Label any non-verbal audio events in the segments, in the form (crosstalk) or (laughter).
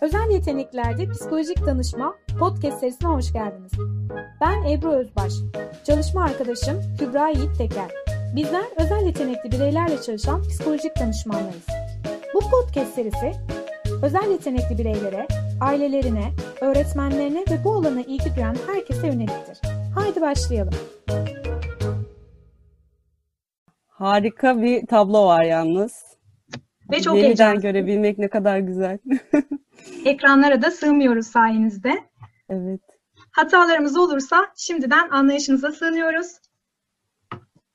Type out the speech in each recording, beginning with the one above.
Özel Yeteneklerde Psikolojik Danışma podcast serisine hoş geldiniz. Ben Ebru Özbaş, çalışma arkadaşım Kübra Yiğit Teker. Bizler özel yetenekli bireylerle çalışan psikolojik danışmanlarız. Bu podcast serisi özel yetenekli bireylere, ailelerine, öğretmenlerine ve bu alana ilgi duyan herkese yöneliktir. Haydi başlayalım. Harika bir tablo var yalnız. Ve çok Yeniden heyecanlı. görebilmek ne kadar güzel. (laughs) Ekranlara da sığmıyoruz sayenizde. evet. Hatalarımız olursa şimdiden anlayışınıza sığınıyoruz.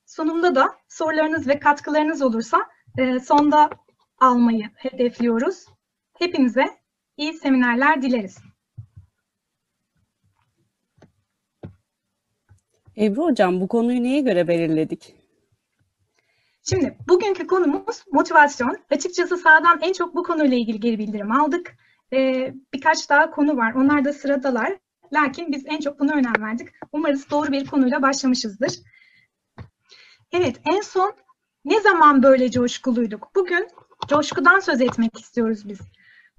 Sonunda da sorularınız ve katkılarınız olursa e, sonda almayı hedefliyoruz. Hepinize iyi seminerler dileriz. Ebru Hocam bu konuyu neye göre belirledik? Şimdi bugünkü konumuz motivasyon. Açıkçası sahadan en çok bu konuyla ilgili geri bildirim aldık. Ee, birkaç daha konu var. Onlar da sıradalar. Lakin biz en çok buna önem verdik. Umarız doğru bir konuyla başlamışızdır. Evet, en son ne zaman böyle coşkuluyduk? Bugün coşkudan söz etmek istiyoruz biz.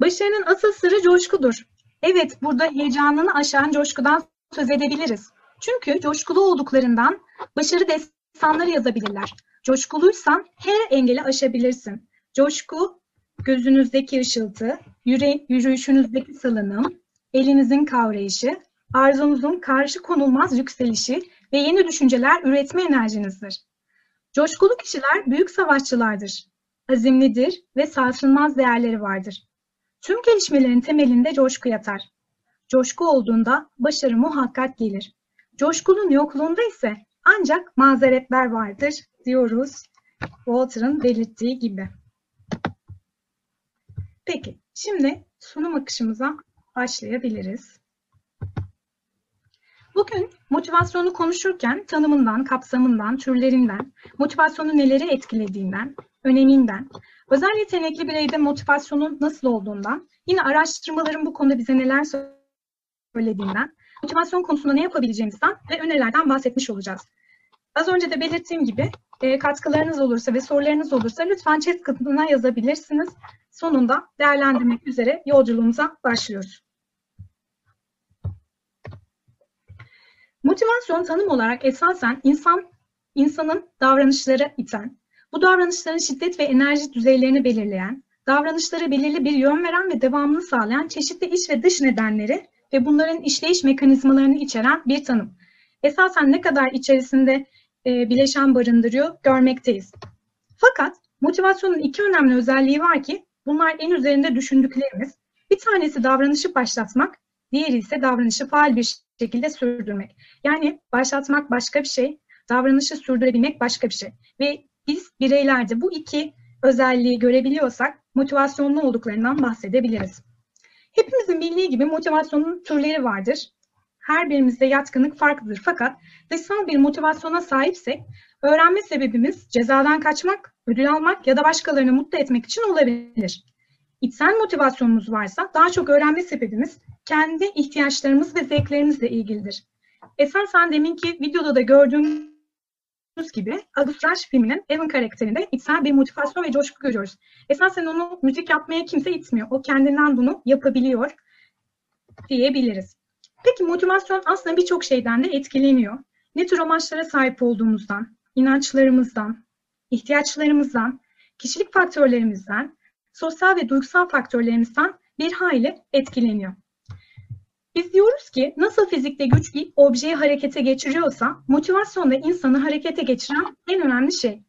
Başarının asıl sırrı coşkudur. Evet, burada heyecanını aşan coşkudan söz edebiliriz. Çünkü coşkulu olduklarından başarı destanları yazabilirler. Coşkuluysan her engeli aşabilirsin. Coşku, gözünüzdeki ışıltı, yüre, yürüyüşünüzdeki salınım, elinizin kavrayışı, arzunuzun karşı konulmaz yükselişi ve yeni düşünceler üretme enerjinizdir. Coşkulu kişiler büyük savaşçılardır. Azimlidir ve sarsılmaz değerleri vardır. Tüm gelişmelerin temelinde coşku yatar. Coşku olduğunda başarı muhakkak gelir. Coşkunun yokluğunda ise ancak mazeretler vardır diyoruz Walter'ın belirttiği gibi. Peki, şimdi sunum akışımıza başlayabiliriz. Bugün motivasyonu konuşurken tanımından, kapsamından, türlerinden, motivasyonu neleri etkilediğinden, öneminden, özel yetenekli bireyde motivasyonun nasıl olduğundan, yine araştırmaların bu konuda bize neler söylediğinden, motivasyon konusunda ne yapabileceğimizden ve önerilerden bahsetmiş olacağız. Az önce de belirttiğim gibi e, katkılarınız olursa ve sorularınız olursa lütfen chat kısmına yazabilirsiniz. Sonunda değerlendirmek üzere yolculuğumuza başlıyoruz. Motivasyon tanım olarak esasen insan insanın davranışları iten, bu davranışların şiddet ve enerji düzeylerini belirleyen, davranışlara belirli bir yön veren ve devamını sağlayan çeşitli iç ve dış nedenleri ve bunların işleyiş mekanizmalarını içeren bir tanım. Esasen ne kadar içerisinde e, bileşen barındırıyor görmekteyiz. Fakat motivasyonun iki önemli özelliği var ki bunlar en üzerinde düşündüklerimiz. Bir tanesi davranışı başlatmak, diğeri ise davranışı faal bir şekilde sürdürmek. Yani başlatmak başka bir şey, davranışı sürdürebilmek başka bir şey. Ve biz bireylerde bu iki özelliği görebiliyorsak motivasyonlu olduklarından bahsedebiliriz. Hepimizin bildiği gibi motivasyonun türleri vardır. Her birimizde yatkınlık farklıdır fakat dışsal bir motivasyona sahipsek öğrenme sebebimiz cezadan kaçmak, ödül almak ya da başkalarını mutlu etmek için olabilir. İçsel motivasyonumuz varsa daha çok öğrenme sebebimiz kendi ihtiyaçlarımız ve zevklerimizle ilgilidir. Esasen deminki videoda da gördüğümüz gibi Rush filminin Evan karakterinde içsel bir motivasyon ve coşku görüyoruz. Esasen onu müzik yapmaya kimse itmiyor. O kendinden bunu yapabiliyor diyebiliriz. Peki motivasyon aslında birçok şeyden de etkileniyor. Ne tür amaçlara sahip olduğumuzdan, inançlarımızdan, ihtiyaçlarımızdan, kişilik faktörlerimizden, sosyal ve duygusal faktörlerimizden bir hayli etkileniyor. Biz diyoruz ki nasıl fizikte güç bir objeyi harekete geçiriyorsa motivasyon da insanı harekete geçiren en önemli şey.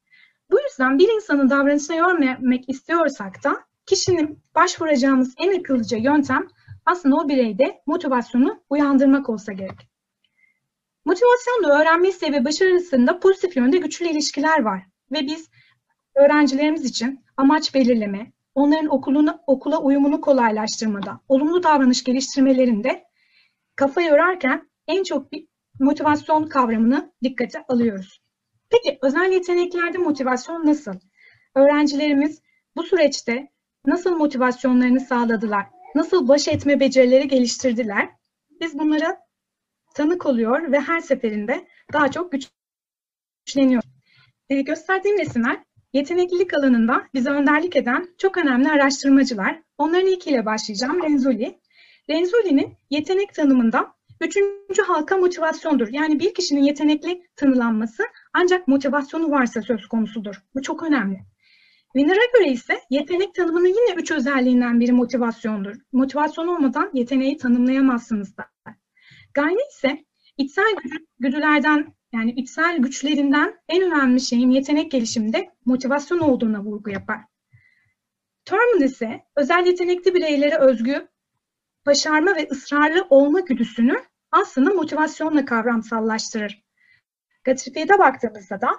Bu yüzden bir insanın davranışına vermek istiyorsak da kişinin başvuracağımız en akıllıca yöntem aslında o bireyde motivasyonu uyandırmak olsa gerek. Motivasyonla öğrenme isteği ve başarı arasında pozitif yönde güçlü ilişkiler var. Ve biz öğrencilerimiz için amaç belirleme, onların okuluna, okula uyumunu kolaylaştırmada, olumlu davranış geliştirmelerinde kafa yorarken en çok bir motivasyon kavramını dikkate alıyoruz. Peki özel yeteneklerde motivasyon nasıl? Öğrencilerimiz bu süreçte nasıl motivasyonlarını sağladılar? Nasıl baş etme becerileri geliştirdiler? Biz bunlara tanık oluyor ve her seferinde daha çok güçleniyor. E, gösterdiğim resimler yeteneklilik alanında bize önderlik eden çok önemli araştırmacılar. Onların ilkiyle başlayacağım. Renzulli. Renzulli'nin yetenek tanımında üçüncü halka motivasyondur. Yani bir kişinin yetenekli tanılanması ancak motivasyonu varsa söz konusudur. Bu çok önemli. Winner'a göre ise yetenek tanımının yine üç özelliğinden biri motivasyondur. Motivasyon olmadan yeteneği tanımlayamazsınız da. Gayne ise içsel güdülerden yani içsel güçlerinden en önemli şeyin yetenek gelişiminde motivasyon olduğuna vurgu yapar. Thurman ise özel yetenekli bireylere özgü başarma ve ısrarlı olma güdüsünü aslında motivasyonla kavramsallaştırır. Gatrife'de baktığımızda da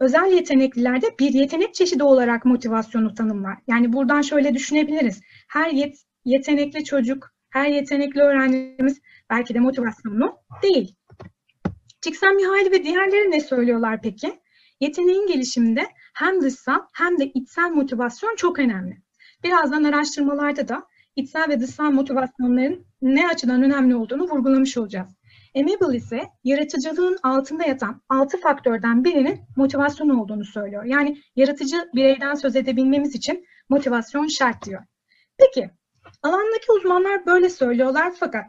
özel yeteneklilerde bir yetenek çeşidi olarak motivasyonu tanımlar. Yani buradan şöyle düşünebiliriz. Her yet yetenekli çocuk, her yetenekli öğrencimiz belki de motivasyonlu değil. Csikszentmihalyi ve diğerleri ne söylüyorlar peki? Yeteneğin gelişiminde hem dışsal hem de içsel motivasyon çok önemli. Birazdan araştırmalarda da içsel ve dışsal motivasyonların ne açıdan önemli olduğunu vurgulamış olacağız. Enable ise yaratıcılığın altında yatan altı faktörden birinin motivasyon olduğunu söylüyor. Yani yaratıcı bireyden söz edebilmemiz için motivasyon şart diyor. Peki, alandaki uzmanlar böyle söylüyorlar fakat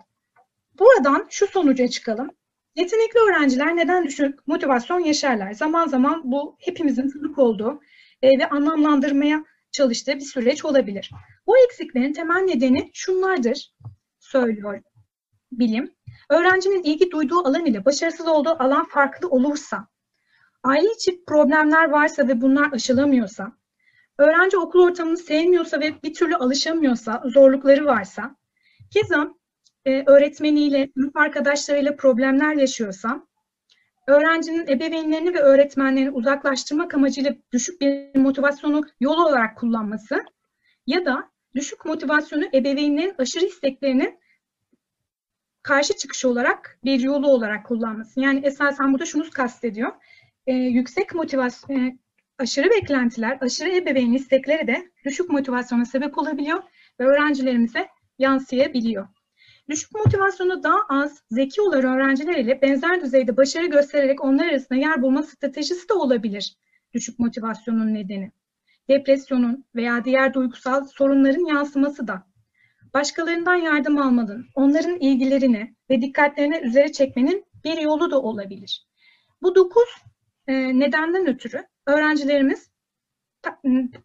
buradan şu sonuca çıkalım. Yetenekli öğrenciler neden düşük motivasyon yaşarlar? Zaman zaman bu hepimizin tanık olduğu e, ve anlamlandırmaya çalıştığı bir süreç olabilir. Bu eksiklerin temel nedeni şunlardır, söylüyor bilim. Öğrencinin ilgi duyduğu alan ile başarısız olduğu alan farklı olursa, aile içi problemler varsa ve bunlar aşılamıyorsa, öğrenci okul ortamını sevmiyorsa ve bir türlü alışamıyorsa, zorlukları varsa, keza e, öğretmeniyle, sınıf arkadaşlarıyla problemler yaşıyorsa, öğrencinin ebeveynlerini ve öğretmenlerini uzaklaştırmak amacıyla düşük bir motivasyonu yol olarak kullanması ya da düşük motivasyonu ebeveynlerin aşırı isteklerinin karşı çıkış olarak bir yolu olarak kullanması. Yani esasen burada şunu kastediyor. E, yüksek motivasyon, e, aşırı beklentiler, aşırı ebeveyn istekleri de düşük motivasyona sebep olabiliyor ve öğrencilerimize yansıyabiliyor. Düşük motivasyonu daha az zeki olan öğrenciler ile benzer düzeyde başarı göstererek onlar arasında yer bulma stratejisi de olabilir düşük motivasyonun nedeni. Depresyonun veya diğer duygusal sorunların yansıması da. Başkalarından yardım almanın, onların ilgilerini ve dikkatlerini üzere çekmenin bir yolu da olabilir. Bu dokuz e, nedenden ötürü öğrencilerimiz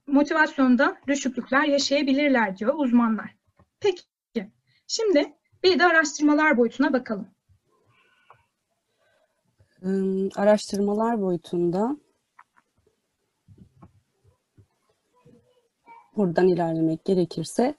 motivasyonda düşüklükler yaşayabilirler diyor uzmanlar. Peki, şimdi bir de araştırmalar boyutuna bakalım. Araştırmalar boyutunda buradan ilerlemek gerekirse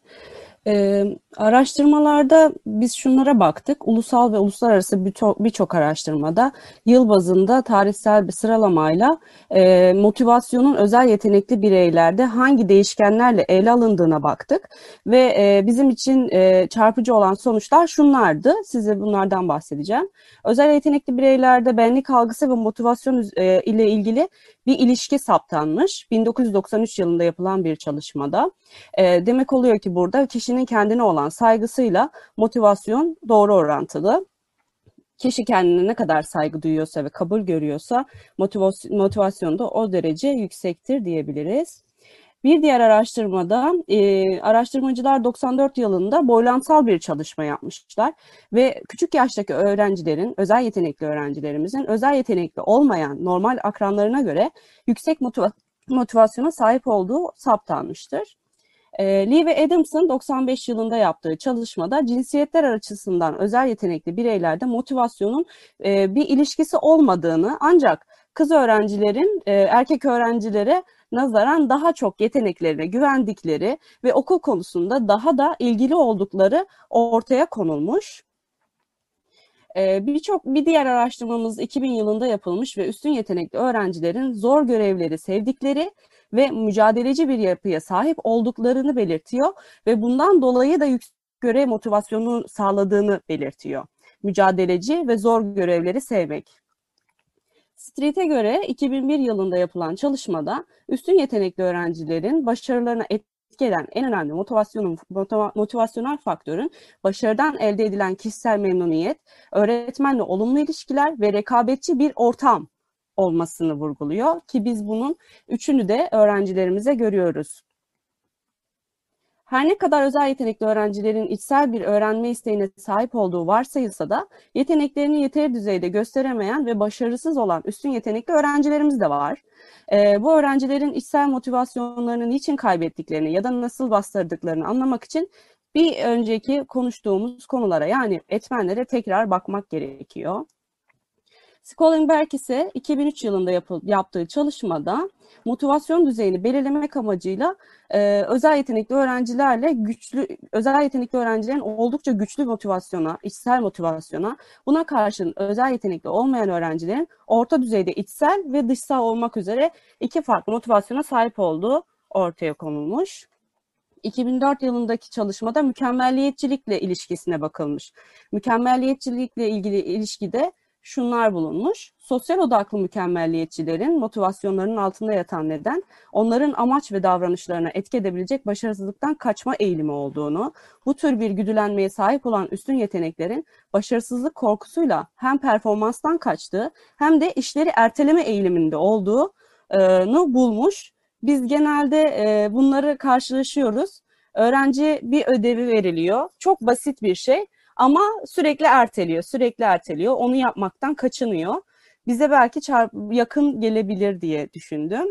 e, araştırmalarda biz şunlara baktık. Ulusal ve uluslararası birçok bir araştırmada yıl bazında tarihsel bir sıralamayla e, motivasyonun özel yetenekli bireylerde hangi değişkenlerle ele alındığına baktık. Ve e, bizim için e, çarpıcı olan sonuçlar şunlardı. Size bunlardan bahsedeceğim. Özel yetenekli bireylerde benlik algısı ve motivasyon e, ile ilgili bir ilişki saptanmış. 1993 yılında yapılan bir çalışmada. E, demek oluyor ki burada kişinin kendine olan saygısıyla motivasyon doğru orantılı. Kişi kendine ne kadar saygı duyuyorsa ve kabul görüyorsa motivasyon, motivasyon da o derece yüksektir diyebiliriz. Bir diğer araştırmada e, araştırmacılar 94 yılında boylansal bir çalışma yapmışlar ve küçük yaştaki öğrencilerin, özel yetenekli öğrencilerimizin özel yetenekli olmayan normal akranlarına göre yüksek motiva motivasyona sahip olduğu saptanmıştır. E, Lee ve Adams'ın 95 yılında yaptığı çalışmada cinsiyetler açısından özel yetenekli bireylerde motivasyonun e, bir ilişkisi olmadığını ancak kız öğrencilerin e, erkek öğrencilere nazaran daha çok yeteneklerine güvendikleri ve okul konusunda daha da ilgili oldukları ortaya konulmuş. Ee, Birçok bir diğer araştırmamız 2000 yılında yapılmış ve üstün yetenekli öğrencilerin zor görevleri sevdikleri ve mücadeleci bir yapıya sahip olduklarını belirtiyor ve bundan dolayı da yüksek görev motivasyonu sağladığını belirtiyor. Mücadeleci ve zor görevleri sevmek. Street'e göre 2001 yılında yapılan çalışmada üstün yetenekli öğrencilerin başarılarına etki eden en önemli motivasyonun motivasyonel faktörün başarıdan elde edilen kişisel memnuniyet, öğretmenle olumlu ilişkiler ve rekabetçi bir ortam olmasını vurguluyor ki biz bunun üçünü de öğrencilerimize görüyoruz. Her ne kadar özel yetenekli öğrencilerin içsel bir öğrenme isteğine sahip olduğu varsayılsa da yeteneklerini yeteri düzeyde gösteremeyen ve başarısız olan üstün yetenekli öğrencilerimiz de var. E, bu öğrencilerin içsel motivasyonlarını niçin kaybettiklerini ya da nasıl bastırdıklarını anlamak için bir önceki konuştuğumuz konulara yani etmenlere tekrar bakmak gerekiyor. Scholenberg ise 2003 yılında yapı, yaptığı çalışmada motivasyon düzeyini belirlemek amacıyla e, özel yetenekli öğrencilerle güçlü, özel yetenekli öğrencilerin oldukça güçlü motivasyona, içsel motivasyona, buna karşın özel yetenekli olmayan öğrencilerin orta düzeyde içsel ve dışsal olmak üzere iki farklı motivasyona sahip olduğu ortaya konulmuş. 2004 yılındaki çalışmada mükemmelliyetçilikle ilişkisine bakılmış. Mükemmelliyetçilikle ilgili ilişkide şunlar bulunmuş. Sosyal odaklı mükemmelliyetçilerin motivasyonlarının altında yatan neden onların amaç ve davranışlarına etki edebilecek başarısızlıktan kaçma eğilimi olduğunu, bu tür bir güdülenmeye sahip olan üstün yeteneklerin başarısızlık korkusuyla hem performanstan kaçtığı hem de işleri erteleme eğiliminde olduğunu bulmuş. Biz genelde e, bunları karşılaşıyoruz. Öğrenci bir ödevi veriliyor. Çok basit bir şey ama sürekli erteliyor, sürekli erteliyor. Onu yapmaktan kaçınıyor. Bize belki yakın gelebilir diye düşündüm.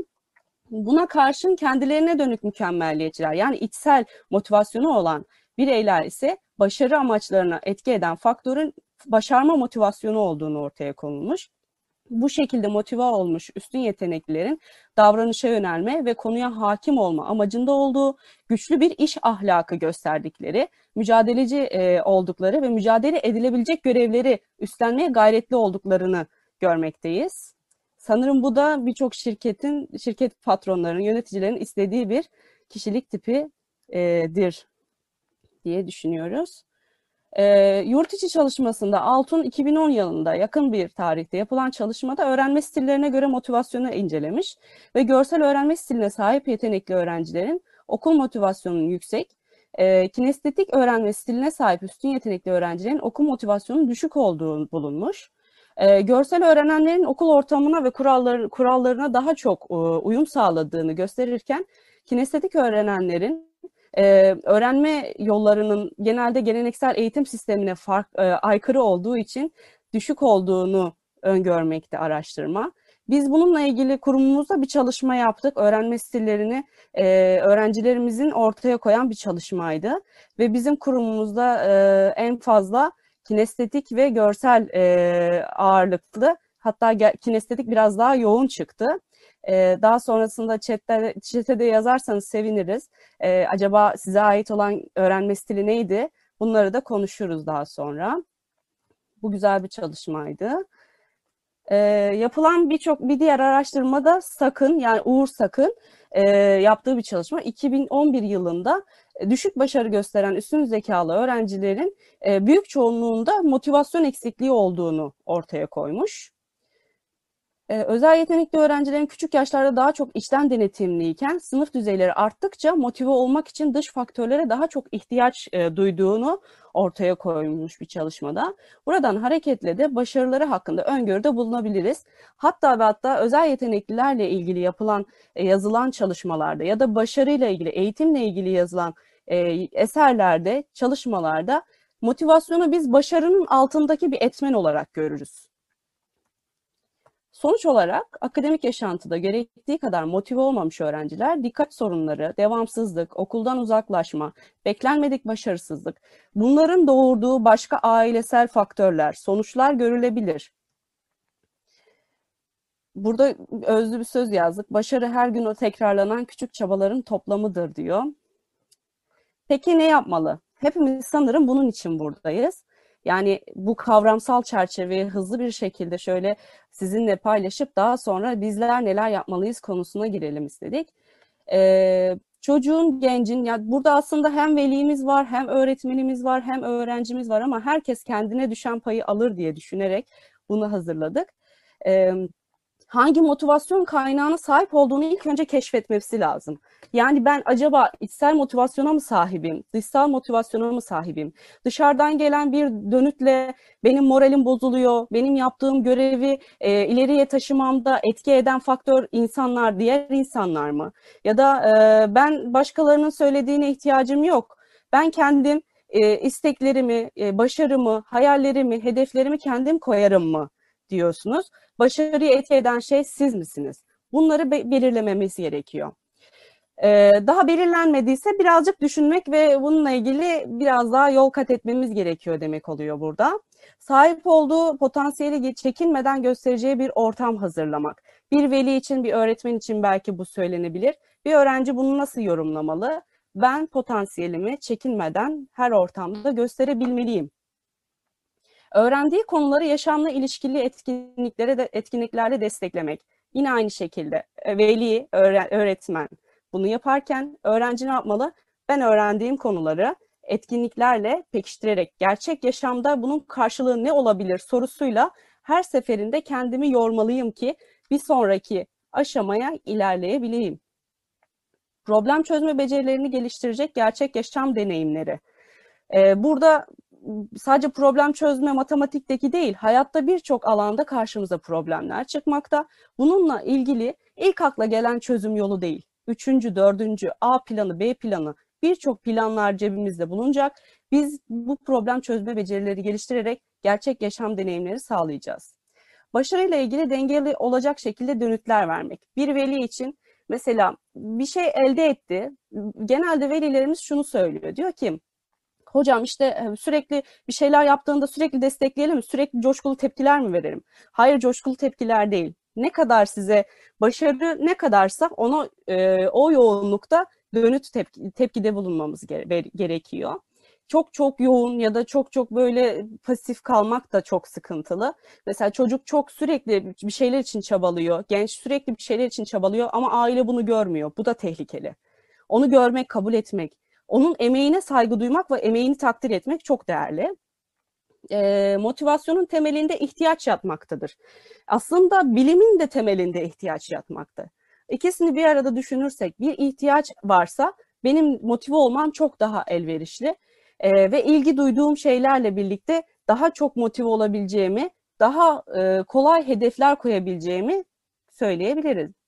Buna karşın kendilerine dönük mükemmelliyetçiler yani içsel motivasyonu olan bireyler ise başarı amaçlarına etki eden faktörün başarma motivasyonu olduğunu ortaya konulmuş bu şekilde motive olmuş üstün yeteneklilerin davranışa yönelme ve konuya hakim olma amacında olduğu güçlü bir iş ahlakı gösterdikleri, mücadeleci e, oldukları ve mücadele edilebilecek görevleri üstlenmeye gayretli olduklarını görmekteyiz. Sanırım bu da birçok şirketin, şirket patronlarının, yöneticilerin istediği bir kişilik tipidir diye düşünüyoruz. E, yurt içi çalışmasında Altun 2010 yılında yakın bir tarihte yapılan çalışmada öğrenme stillerine göre motivasyonu incelemiş ve görsel öğrenme stiline sahip yetenekli öğrencilerin okul motivasyonunun yüksek, e, kinestetik öğrenme stiline sahip üstün yetenekli öğrencilerin okul motivasyonunun düşük olduğu bulunmuş. E, görsel öğrenenlerin okul ortamına ve kuralları, kurallarına daha çok e, uyum sağladığını gösterirken kinestetik öğrenenlerin e, öğrenme yollarının genelde geleneksel eğitim sistemine fark, e, aykırı olduğu için düşük olduğunu öngörmekte araştırma. Biz bununla ilgili kurumumuzda bir çalışma yaptık. Öğrenme stillerini e, öğrencilerimizin ortaya koyan bir çalışmaydı. Ve bizim kurumumuzda e, en fazla kinestetik ve görsel e, ağırlıklı hatta kinestetik biraz daha yoğun çıktı. E, daha sonrasında chatte, chatte de yazarsanız seviniriz. E, acaba size ait olan öğrenme stili neydi? Bunları da konuşuruz daha sonra. Bu güzel bir çalışmaydı. E, yapılan birçok bir diğer araştırmada Sakın yani Uğur Sakın e, yaptığı bir çalışma 2011 yılında düşük başarı gösteren üstün zekalı öğrencilerin e, büyük çoğunluğunda motivasyon eksikliği olduğunu ortaya koymuş. Ee, özel yetenekli öğrencilerin küçük yaşlarda daha çok içten denetimliyken sınıf düzeyleri arttıkça motive olmak için dış faktörlere daha çok ihtiyaç e, duyduğunu ortaya koymuş bir çalışmada. Buradan hareketle de başarıları hakkında öngörüde bulunabiliriz. Hatta ve hatta özel yeteneklilerle ilgili yapılan e, yazılan çalışmalarda ya da başarıyla ilgili eğitimle ilgili yazılan e, eserlerde, çalışmalarda motivasyonu biz başarının altındaki bir etmen olarak görürüz. Sonuç olarak akademik yaşantıda gerektiği kadar motive olmamış öğrenciler dikkat sorunları, devamsızlık, okuldan uzaklaşma, beklenmedik başarısızlık, bunların doğurduğu başka ailesel faktörler, sonuçlar görülebilir. Burada özlü bir söz yazdık. Başarı her gün o tekrarlanan küçük çabaların toplamıdır diyor. Peki ne yapmalı? Hepimiz sanırım bunun için buradayız. Yani bu kavramsal çerçeveyi hızlı bir şekilde şöyle sizinle paylaşıp daha sonra bizler neler yapmalıyız konusuna girelim istedik. Ee, çocuğun, gencin, yani burada aslında hem velimiz var, hem öğretmenimiz var, hem öğrencimiz var ama herkes kendine düşen payı alır diye düşünerek bunu hazırladık. Ee, hangi motivasyon kaynağına sahip olduğunu ilk önce keşfetmesi lazım. Yani ben acaba içsel motivasyona mı sahibim, dışsal motivasyona mı sahibim? Dışarıdan gelen bir dönütle benim moralim bozuluyor, benim yaptığım görevi e, ileriye taşımamda etki eden faktör insanlar, diğer insanlar mı? Ya da e, ben başkalarının söylediğine ihtiyacım yok. Ben kendim e, isteklerimi, e, başarımı, hayallerimi, hedeflerimi kendim koyarım mı diyorsunuz. Başarıyı etki eden şey siz misiniz? Bunları be belirlememiz gerekiyor. Ee, daha belirlenmediyse birazcık düşünmek ve bununla ilgili biraz daha yol kat etmemiz gerekiyor demek oluyor burada. Sahip olduğu potansiyeli çekinmeden göstereceği bir ortam hazırlamak. Bir veli için, bir öğretmen için belki bu söylenebilir. Bir öğrenci bunu nasıl yorumlamalı? Ben potansiyelimi çekinmeden her ortamda gösterebilmeliyim. Öğrendiği konuları yaşamla ilişkili etkinliklere de, etkinliklerle desteklemek. Yine aynı şekilde e, veli, öğretmen bunu yaparken öğrenci ne yapmalı? Ben öğrendiğim konuları etkinliklerle pekiştirerek gerçek yaşamda bunun karşılığı ne olabilir sorusuyla her seferinde kendimi yormalıyım ki bir sonraki aşamaya ilerleyebileyim. Problem çözme becerilerini geliştirecek gerçek yaşam deneyimleri. Ee, burada sadece problem çözme matematikteki değil, hayatta birçok alanda karşımıza problemler çıkmakta. Bununla ilgili ilk akla gelen çözüm yolu değil. Üçüncü, dördüncü, A planı, B planı birçok planlar cebimizde bulunacak. Biz bu problem çözme becerileri geliştirerek gerçek yaşam deneyimleri sağlayacağız. Başarıyla ilgili dengeli olacak şekilde dönütler vermek. Bir veli için mesela bir şey elde etti. Genelde velilerimiz şunu söylüyor. Diyor ki hocam işte sürekli bir şeyler yaptığında sürekli destekleyelim mi? Sürekli coşkulu tepkiler mi verelim? Hayır coşkulu tepkiler değil. Ne kadar size başarı ne kadarsa ona e, o yoğunlukta dönüt tepki, tepkide bulunmamız gere gerekiyor. Çok çok yoğun ya da çok çok böyle pasif kalmak da çok sıkıntılı. Mesela çocuk çok sürekli bir şeyler için çabalıyor. Genç sürekli bir şeyler için çabalıyor ama aile bunu görmüyor. Bu da tehlikeli. Onu görmek, kabul etmek, onun emeğine saygı duymak ve emeğini takdir etmek çok değerli. E, motivasyonun temelinde ihtiyaç yatmaktadır. Aslında bilimin de temelinde ihtiyaç yatmakta. İkisini bir arada düşünürsek bir ihtiyaç varsa benim motive olmam çok daha elverişli e, ve ilgi duyduğum şeylerle birlikte daha çok motive olabileceğimi, daha e, kolay hedefler koyabileceğimi söyleyebiliriz.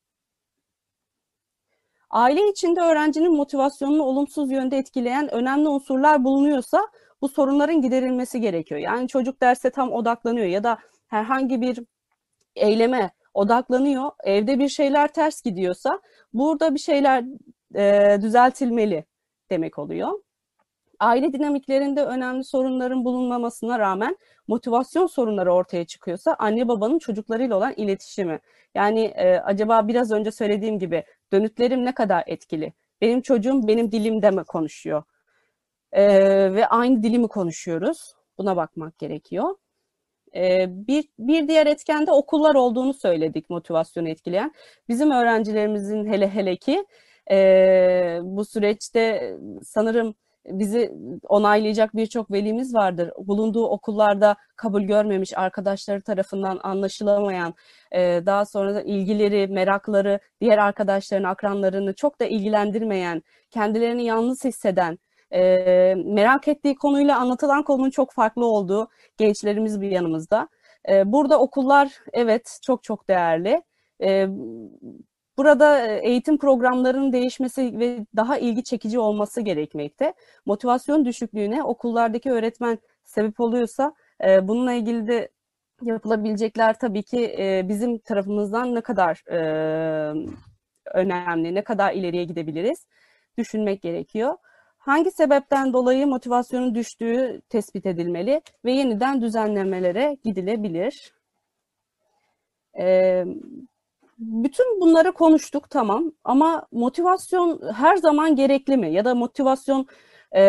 Aile içinde öğrencinin motivasyonunu olumsuz yönde etkileyen önemli unsurlar bulunuyorsa bu sorunların giderilmesi gerekiyor. Yani çocuk derse tam odaklanıyor ya da herhangi bir eyleme odaklanıyor. Evde bir şeyler ters gidiyorsa burada bir şeyler e, düzeltilmeli demek oluyor. Aile dinamiklerinde önemli sorunların bulunmamasına rağmen motivasyon sorunları ortaya çıkıyorsa anne babanın çocuklarıyla olan iletişimi. Yani e, acaba biraz önce söylediğim gibi dönütlerim ne kadar etkili? Benim çocuğum benim dilimde mi konuşuyor? E, ve aynı dilimi konuşuyoruz. Buna bakmak gerekiyor. E, bir, bir diğer etken de okullar olduğunu söyledik motivasyonu etkileyen. Bizim öğrencilerimizin hele hele ki e, bu süreçte sanırım bizi onaylayacak birçok velimiz vardır. Bulunduğu okullarda kabul görmemiş, arkadaşları tarafından anlaşılamayan, e, daha sonra da ilgileri, merakları, diğer arkadaşlarını, akranlarını çok da ilgilendirmeyen, kendilerini yalnız hisseden, e, merak ettiği konuyla anlatılan konunun çok farklı olduğu gençlerimiz bir yanımızda. E, burada okullar evet çok çok değerli. Burada e, eğitim programlarının değişmesi ve daha ilgi çekici olması gerekmekte. Motivasyon düşüklüğüne okullardaki öğretmen sebep oluyorsa e, bununla ilgili de yapılabilecekler tabii ki e, bizim tarafımızdan ne kadar önemli, ne kadar ileriye gidebiliriz düşünmek gerekiyor. Hangi sebepten dolayı motivasyonun düştüğü tespit edilmeli ve yeniden düzenlemelere gidilebilir. Ee, bütün bunları konuştuk tamam ama motivasyon her zaman gerekli mi? Ya da motivasyon e,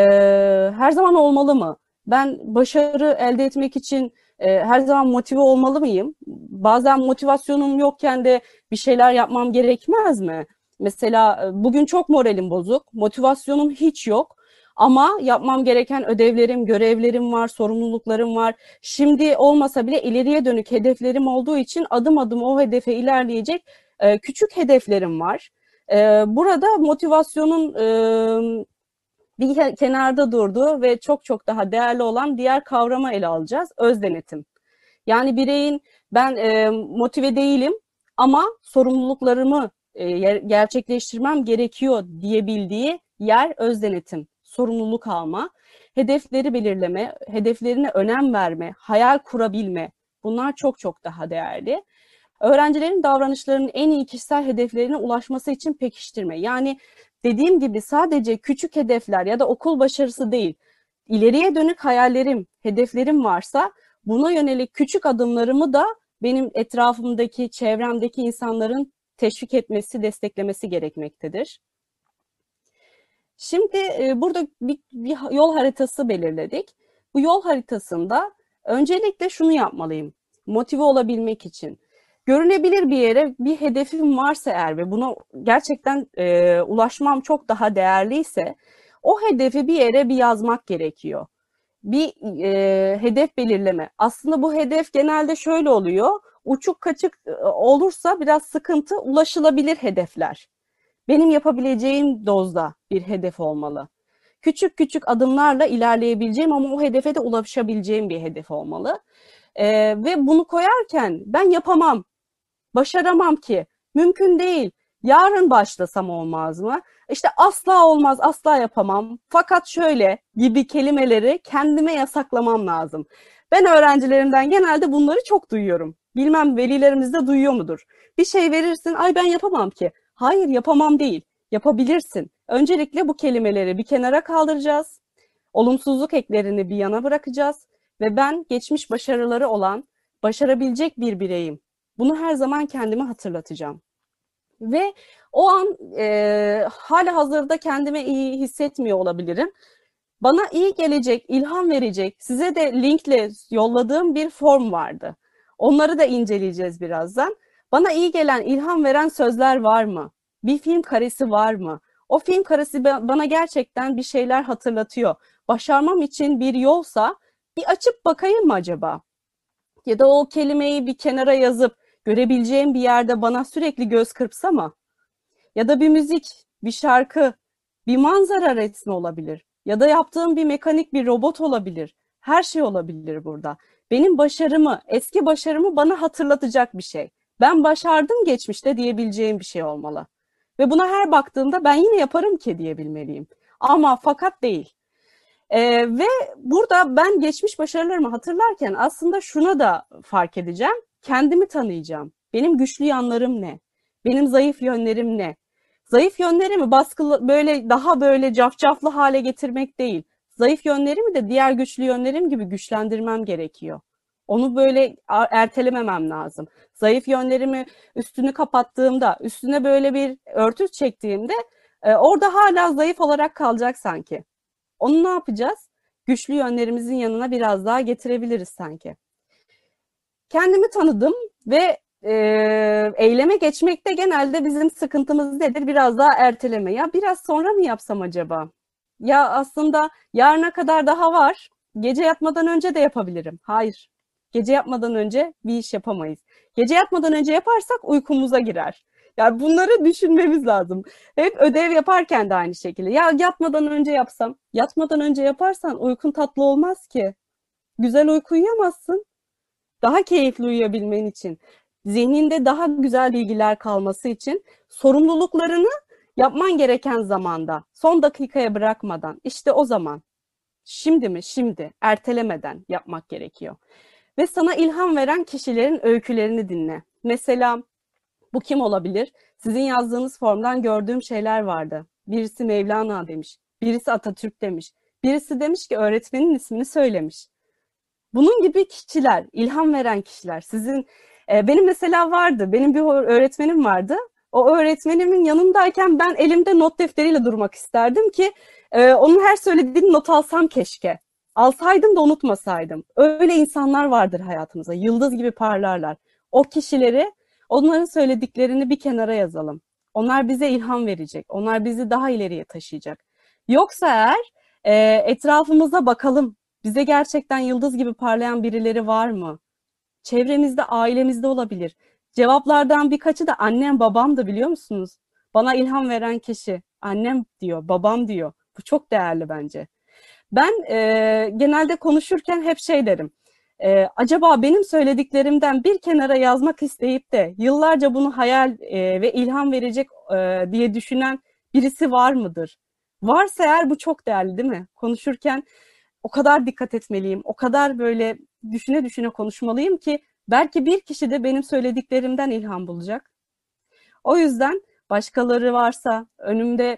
her zaman olmalı mı? Ben başarı elde etmek için e, her zaman motive olmalı mıyım? Bazen motivasyonum yokken de bir şeyler yapmam gerekmez mi? Mesela bugün çok moralim bozuk, motivasyonum hiç yok. Ama yapmam gereken ödevlerim, görevlerim var, sorumluluklarım var. Şimdi olmasa bile ileriye dönük hedeflerim olduğu için adım adım o hedefe ilerleyecek e, küçük hedeflerim var. E, burada motivasyonun e, bir kenarda durduğu ve çok çok daha değerli olan diğer kavrama ele alacağız. Öz denetim. Yani bireyin ben e, motive değilim ama sorumluluklarımı e, gerçekleştirmem gerekiyor diyebildiği yer öz denetim, sorumluluk alma, hedefleri belirleme, hedeflerine önem verme, hayal kurabilme bunlar çok çok daha değerli. Öğrencilerin davranışlarının en iyi kişisel hedeflerine ulaşması için pekiştirme. Yani dediğim gibi sadece küçük hedefler ya da okul başarısı değil, ileriye dönük hayallerim, hedeflerim varsa buna yönelik küçük adımlarımı da benim etrafımdaki, çevremdeki insanların teşvik etmesi, desteklemesi gerekmektedir. Şimdi e, burada bir, bir yol haritası belirledik. Bu yol haritasında öncelikle şunu yapmalıyım. Motive olabilmek için. Görünebilir bir yere bir hedefim varsa eğer ve buna gerçekten e, ulaşmam çok daha değerliyse o hedefi bir yere bir yazmak gerekiyor. Bir e, hedef belirleme. Aslında bu hedef genelde şöyle oluyor. Uçuk kaçık e, olursa biraz sıkıntı ulaşılabilir hedefler. Benim yapabileceğim dozda bir hedef olmalı. Küçük küçük adımlarla ilerleyebileceğim ama o hedefe de ulaşabileceğim bir hedef olmalı. Ee, ve bunu koyarken ben yapamam, başaramam ki, mümkün değil, yarın başlasam olmaz mı? İşte asla olmaz, asla yapamam, fakat şöyle gibi kelimeleri kendime yasaklamam lazım. Ben öğrencilerimden genelde bunları çok duyuyorum. Bilmem velilerimiz de duyuyor mudur? Bir şey verirsin, ay ben yapamam ki. Hayır yapamam değil, yapabilirsin. Öncelikle bu kelimeleri bir kenara kaldıracağız. Olumsuzluk eklerini bir yana bırakacağız. Ve ben geçmiş başarıları olan, başarabilecek bir bireyim. Bunu her zaman kendime hatırlatacağım. Ve o an e, hala hazırda kendime iyi hissetmiyor olabilirim. Bana iyi gelecek, ilham verecek, size de linkle yolladığım bir form vardı. Onları da inceleyeceğiz birazdan. Bana iyi gelen, ilham veren sözler var mı? Bir film karesi var mı? O film karesi bana gerçekten bir şeyler hatırlatıyor. Başarmam için bir yolsa bir açıp bakayım mı acaba? Ya da o kelimeyi bir kenara yazıp görebileceğim bir yerde bana sürekli göz kırpsa mı? Ya da bir müzik, bir şarkı, bir manzara resmi olabilir. Ya da yaptığım bir mekanik bir robot olabilir. Her şey olabilir burada. Benim başarımı, eski başarımı bana hatırlatacak bir şey. Ben başardım geçmişte diyebileceğim bir şey olmalı. Ve buna her baktığımda ben yine yaparım ki diyebilmeliyim. Ama fakat değil. Ee, ve burada ben geçmiş başarılarımı hatırlarken aslında şuna da fark edeceğim. Kendimi tanıyacağım. Benim güçlü yanlarım ne? Benim zayıf yönlerim ne? Zayıf yönlerimi baskılı böyle daha böyle cafcaflı hale getirmek değil. Zayıf yönlerimi de diğer güçlü yönlerim gibi güçlendirmem gerekiyor. Onu böyle ertelememem lazım. Zayıf yönlerimi üstünü kapattığımda, üstüne böyle bir örtü çektiğimde e, orada hala zayıf olarak kalacak sanki. Onu ne yapacağız? Güçlü yönlerimizin yanına biraz daha getirebiliriz sanki. Kendimi tanıdım ve e, eyleme geçmekte genelde bizim sıkıntımız nedir? Biraz daha erteleme. Ya biraz sonra mı yapsam acaba? Ya aslında yarına kadar daha var. Gece yatmadan önce de yapabilirim. Hayır. Gece yatmadan önce bir iş yapamayız. Gece yatmadan önce yaparsak uykumuza girer. Yani bunları düşünmemiz lazım. Hep ödev yaparken de aynı şekilde. Ya yatmadan önce yapsam. Yatmadan önce yaparsan uykun tatlı olmaz ki. Güzel uyku uyuyamazsın. Daha keyifli uyuyabilmen için, zihninde daha güzel bilgiler kalması için sorumluluklarını yapman gereken zamanda, son dakikaya bırakmadan, işte o zaman, şimdi mi, şimdi, ertelemeden yapmak gerekiyor. Ve sana ilham veren kişilerin öykülerini dinle. Mesela bu kim olabilir? Sizin yazdığınız formdan gördüğüm şeyler vardı. Birisi Mevlana demiş, birisi Atatürk demiş, birisi demiş ki öğretmenin ismini söylemiş. Bunun gibi kişiler, ilham veren kişiler. Sizin e, benim mesela vardı, benim bir öğretmenim vardı. O öğretmenimin yanındayken ben elimde not defteriyle durmak isterdim ki e, onun her söylediğini not alsam keşke. Alsaydım da unutmasaydım. Öyle insanlar vardır hayatımızda. Yıldız gibi parlarlar. O kişileri Onların söylediklerini bir kenara yazalım. Onlar bize ilham verecek. Onlar bizi daha ileriye taşıyacak. Yoksa eğer E, etrafımıza bakalım. Bize gerçekten yıldız gibi parlayan birileri var mı? Çevremizde, ailemizde olabilir. Cevaplardan birkaçı da annem, babam da biliyor musunuz? Bana ilham veren kişi. Annem diyor, babam diyor. Bu çok değerli bence. Ben e, genelde konuşurken hep şey derim. E, acaba benim söylediklerimden bir kenara yazmak isteyip de yıllarca bunu hayal e, ve ilham verecek e, diye düşünen birisi var mıdır? Varsa eğer bu çok değerli değil mi? Konuşurken o kadar dikkat etmeliyim, o kadar böyle düşüne düşüne konuşmalıyım ki belki bir kişi de benim söylediklerimden ilham bulacak. O yüzden başkaları varsa önümde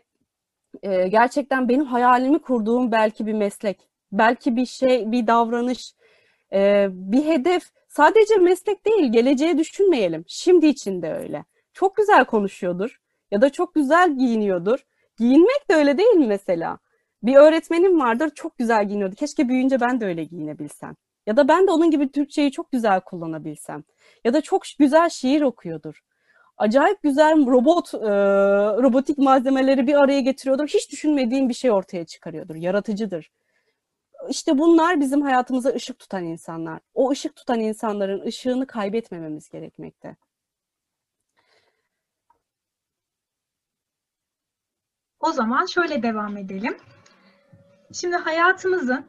e, gerçekten benim hayalimi kurduğum belki bir meslek, belki bir şey, bir davranış, e, bir hedef. Sadece meslek değil, geleceğe düşünmeyelim. Şimdi için de öyle. Çok güzel konuşuyordur ya da çok güzel giyiniyordur. Giyinmek de öyle değil mi mesela? Bir öğretmenim vardır, çok güzel giyiniyordu. Keşke büyüyünce ben de öyle giyinebilsem. Ya da ben de onun gibi Türkçeyi çok güzel kullanabilsem. Ya da çok güzel şiir okuyordur acayip güzel robot, e, robotik malzemeleri bir araya getiriyordur. Hiç düşünmediğin bir şey ortaya çıkarıyordur. Yaratıcıdır. İşte bunlar bizim hayatımıza ışık tutan insanlar. O ışık tutan insanların ışığını kaybetmememiz gerekmekte. O zaman şöyle devam edelim. Şimdi hayatımızı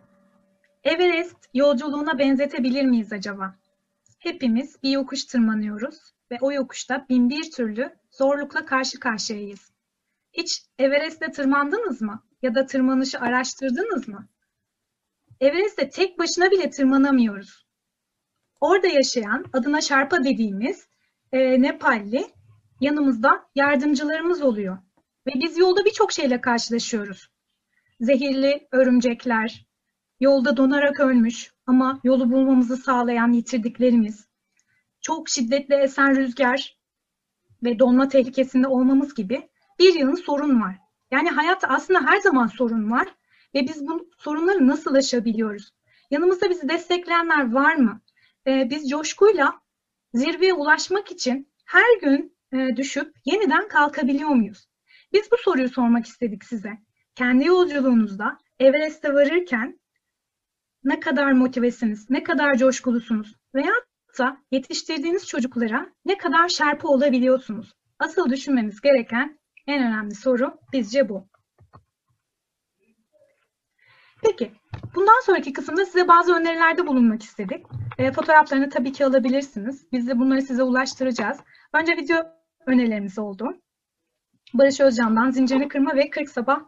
Everest yolculuğuna benzetebilir miyiz acaba? Hepimiz bir yokuş tırmanıyoruz ve o yokuşta bin bir türlü zorlukla karşı karşıyayız. Hiç Everest'e tırmandınız mı? Ya da tırmanışı araştırdınız mı? Everest'e tek başına bile tırmanamıyoruz. Orada yaşayan adına Şarpa dediğimiz e, Nepalli yanımızda yardımcılarımız oluyor. Ve biz yolda birçok şeyle karşılaşıyoruz. Zehirli örümcekler, yolda donarak ölmüş ama yolu bulmamızı sağlayan yitirdiklerimiz, çok şiddetli esen rüzgar ve donma tehlikesinde olmamız gibi bir yığın sorun var. Yani hayatta aslında her zaman sorun var ve biz bu sorunları nasıl aşabiliyoruz? Yanımızda bizi destekleyenler var mı? Ee, biz coşkuyla zirveye ulaşmak için her gün e, düşüp yeniden kalkabiliyor muyuz? Biz bu soruyu sormak istedik size. Kendi yolculuğunuzda Everest'e varırken ne kadar motivesiniz, ne kadar coşkulusunuz veya da yetiştirdiğiniz çocuklara ne kadar şerpe olabiliyorsunuz? Asıl düşünmemiz gereken en önemli soru bizce bu. Peki, bundan sonraki kısımda size bazı önerilerde bulunmak istedik. E, fotoğraflarını tabii ki alabilirsiniz. Biz de bunları size ulaştıracağız. Önce video önerilerimiz oldu. Barış Özcan'dan Zincirini Kırma ve 40 Sabah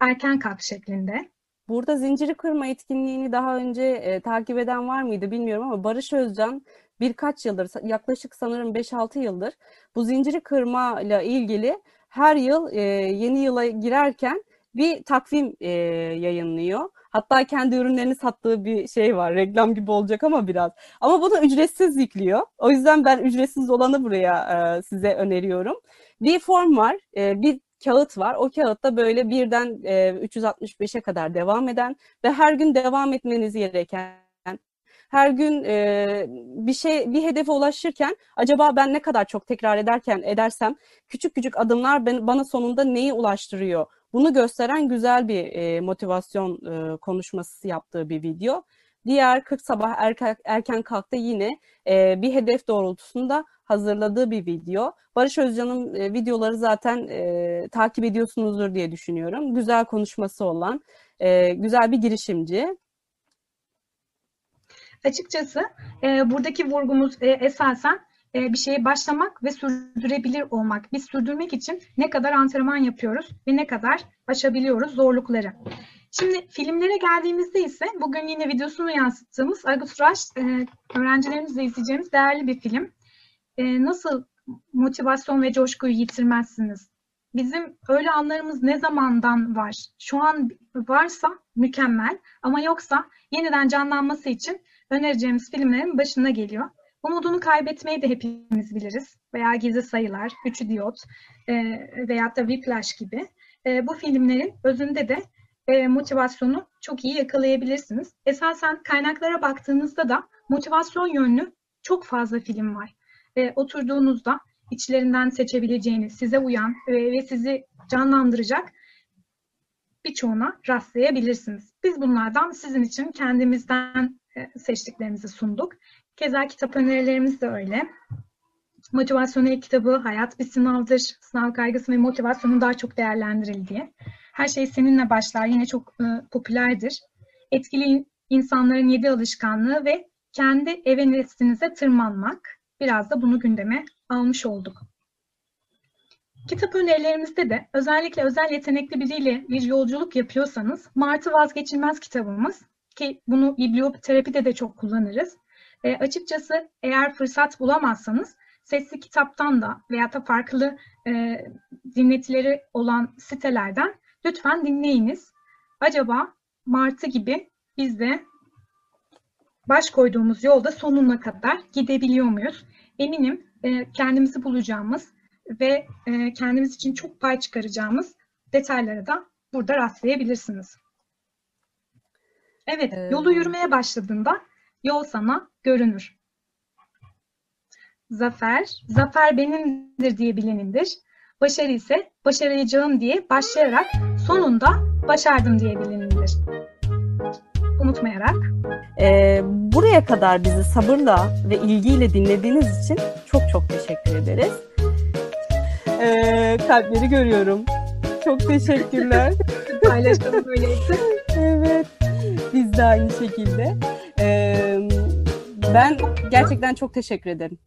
Erken Kalk şeklinde. Burada zinciri kırma etkinliğini daha önce e, takip eden var mıydı bilmiyorum ama Barış Özcan birkaç yıldır yaklaşık sanırım 5-6 yıldır bu zinciri kırma ile ilgili her yıl e, yeni yıla girerken bir takvim e, yayınlıyor. Hatta kendi ürünlerini sattığı bir şey var. Reklam gibi olacak ama biraz. Ama bunu ücretsiz yüklüyor. O yüzden ben ücretsiz olanı buraya e, size öneriyorum. Bir form var. E, bir kağıt var. O kağıtta böyle birden e, 365'e kadar devam eden ve her gün devam etmeniz gereken her gün e, bir şey bir hedefe ulaşırken acaba ben ne kadar çok tekrar ederken edersem küçük küçük adımlar ben, bana sonunda neyi ulaştırıyor? Bunu gösteren güzel bir e, motivasyon e, konuşması yaptığı bir video. Diğer 40 sabah erken, erken kalktı yine e, bir hedef doğrultusunda hazırladığı bir video. Barış Özcan'ın e, videoları zaten e, takip ediyorsunuzdur diye düşünüyorum. Güzel konuşması olan, e, güzel bir girişimci. Açıkçası e, buradaki vurgumuz e, esasen e, bir şeye başlamak ve sürdürebilir olmak. Biz sürdürmek için ne kadar antrenman yapıyoruz ve ne kadar aşabiliyoruz zorlukları. Şimdi filmlere geldiğimizde ise bugün yine videosunu yansıttığımız Agut Rush e, öğrencilerimizle izleyeceğimiz değerli bir film. E, nasıl motivasyon ve coşkuyu yitirmezsiniz? Bizim öyle anlarımız ne zamandan var? Şu an varsa mükemmel ama yoksa yeniden canlanması için önereceğimiz filmlerin başına geliyor. Umudunu kaybetmeyi de hepimiz biliriz. Veya Gizli Sayılar, Üçü Diyot e, veyahut da Whiplash gibi. E, bu filmlerin özünde de e, motivasyonu çok iyi yakalayabilirsiniz. Esasen kaynaklara baktığınızda da motivasyon yönlü çok fazla film var. E, oturduğunuzda içlerinden seçebileceğiniz, size uyan ve, ve sizi canlandıracak birçoğuna rastlayabilirsiniz. Biz bunlardan sizin için kendimizden e, seçtiklerimizi sunduk. Keza kitap önerilerimiz de öyle. Motivasyonel kitabı Hayat bir sınavdır. Sınav kaygısı ve motivasyonun daha çok değerlendirildiği. Her şey seninle başlar. Yine çok e, popülerdir. Etkili insanların yedi alışkanlığı ve kendi Everest'inize tırmanmak. Biraz da bunu gündeme almış olduk. Kitap önerilerimizde de özellikle özel yetenekli biriyle bir yolculuk yapıyorsanız Martı Vazgeçilmez kitabımız ki bunu biblioterapide de çok kullanırız. E, açıkçası eğer fırsat bulamazsanız sesli kitaptan da veya da farklı e, dinletileri olan sitelerden lütfen dinleyiniz. Acaba Martı gibi biz de baş koyduğumuz yolda sonuna kadar gidebiliyor muyuz? Eminim e, kendimizi bulacağımız ve e, kendimiz için çok pay çıkaracağımız detaylara da burada rastlayabilirsiniz. Evet, Ee, yolu yürümeye başladığında yol sana görünür. Zafer, zafer benimdir diye bilenindir. Başarı ise başaracağım diye başlayarak sonunda başardım diye bilenindir. Unutmayarak Ee, buraya kadar bizi sabırla ve ilgiyle dinlediğiniz için çok çok teşekkür ederiz. Ee, kalpleri görüyorum. Çok teşekkürler. (laughs) paylaşalım öyleyse. evet, biz de aynı şekilde. Ee, ben gerçekten çok teşekkür ederim.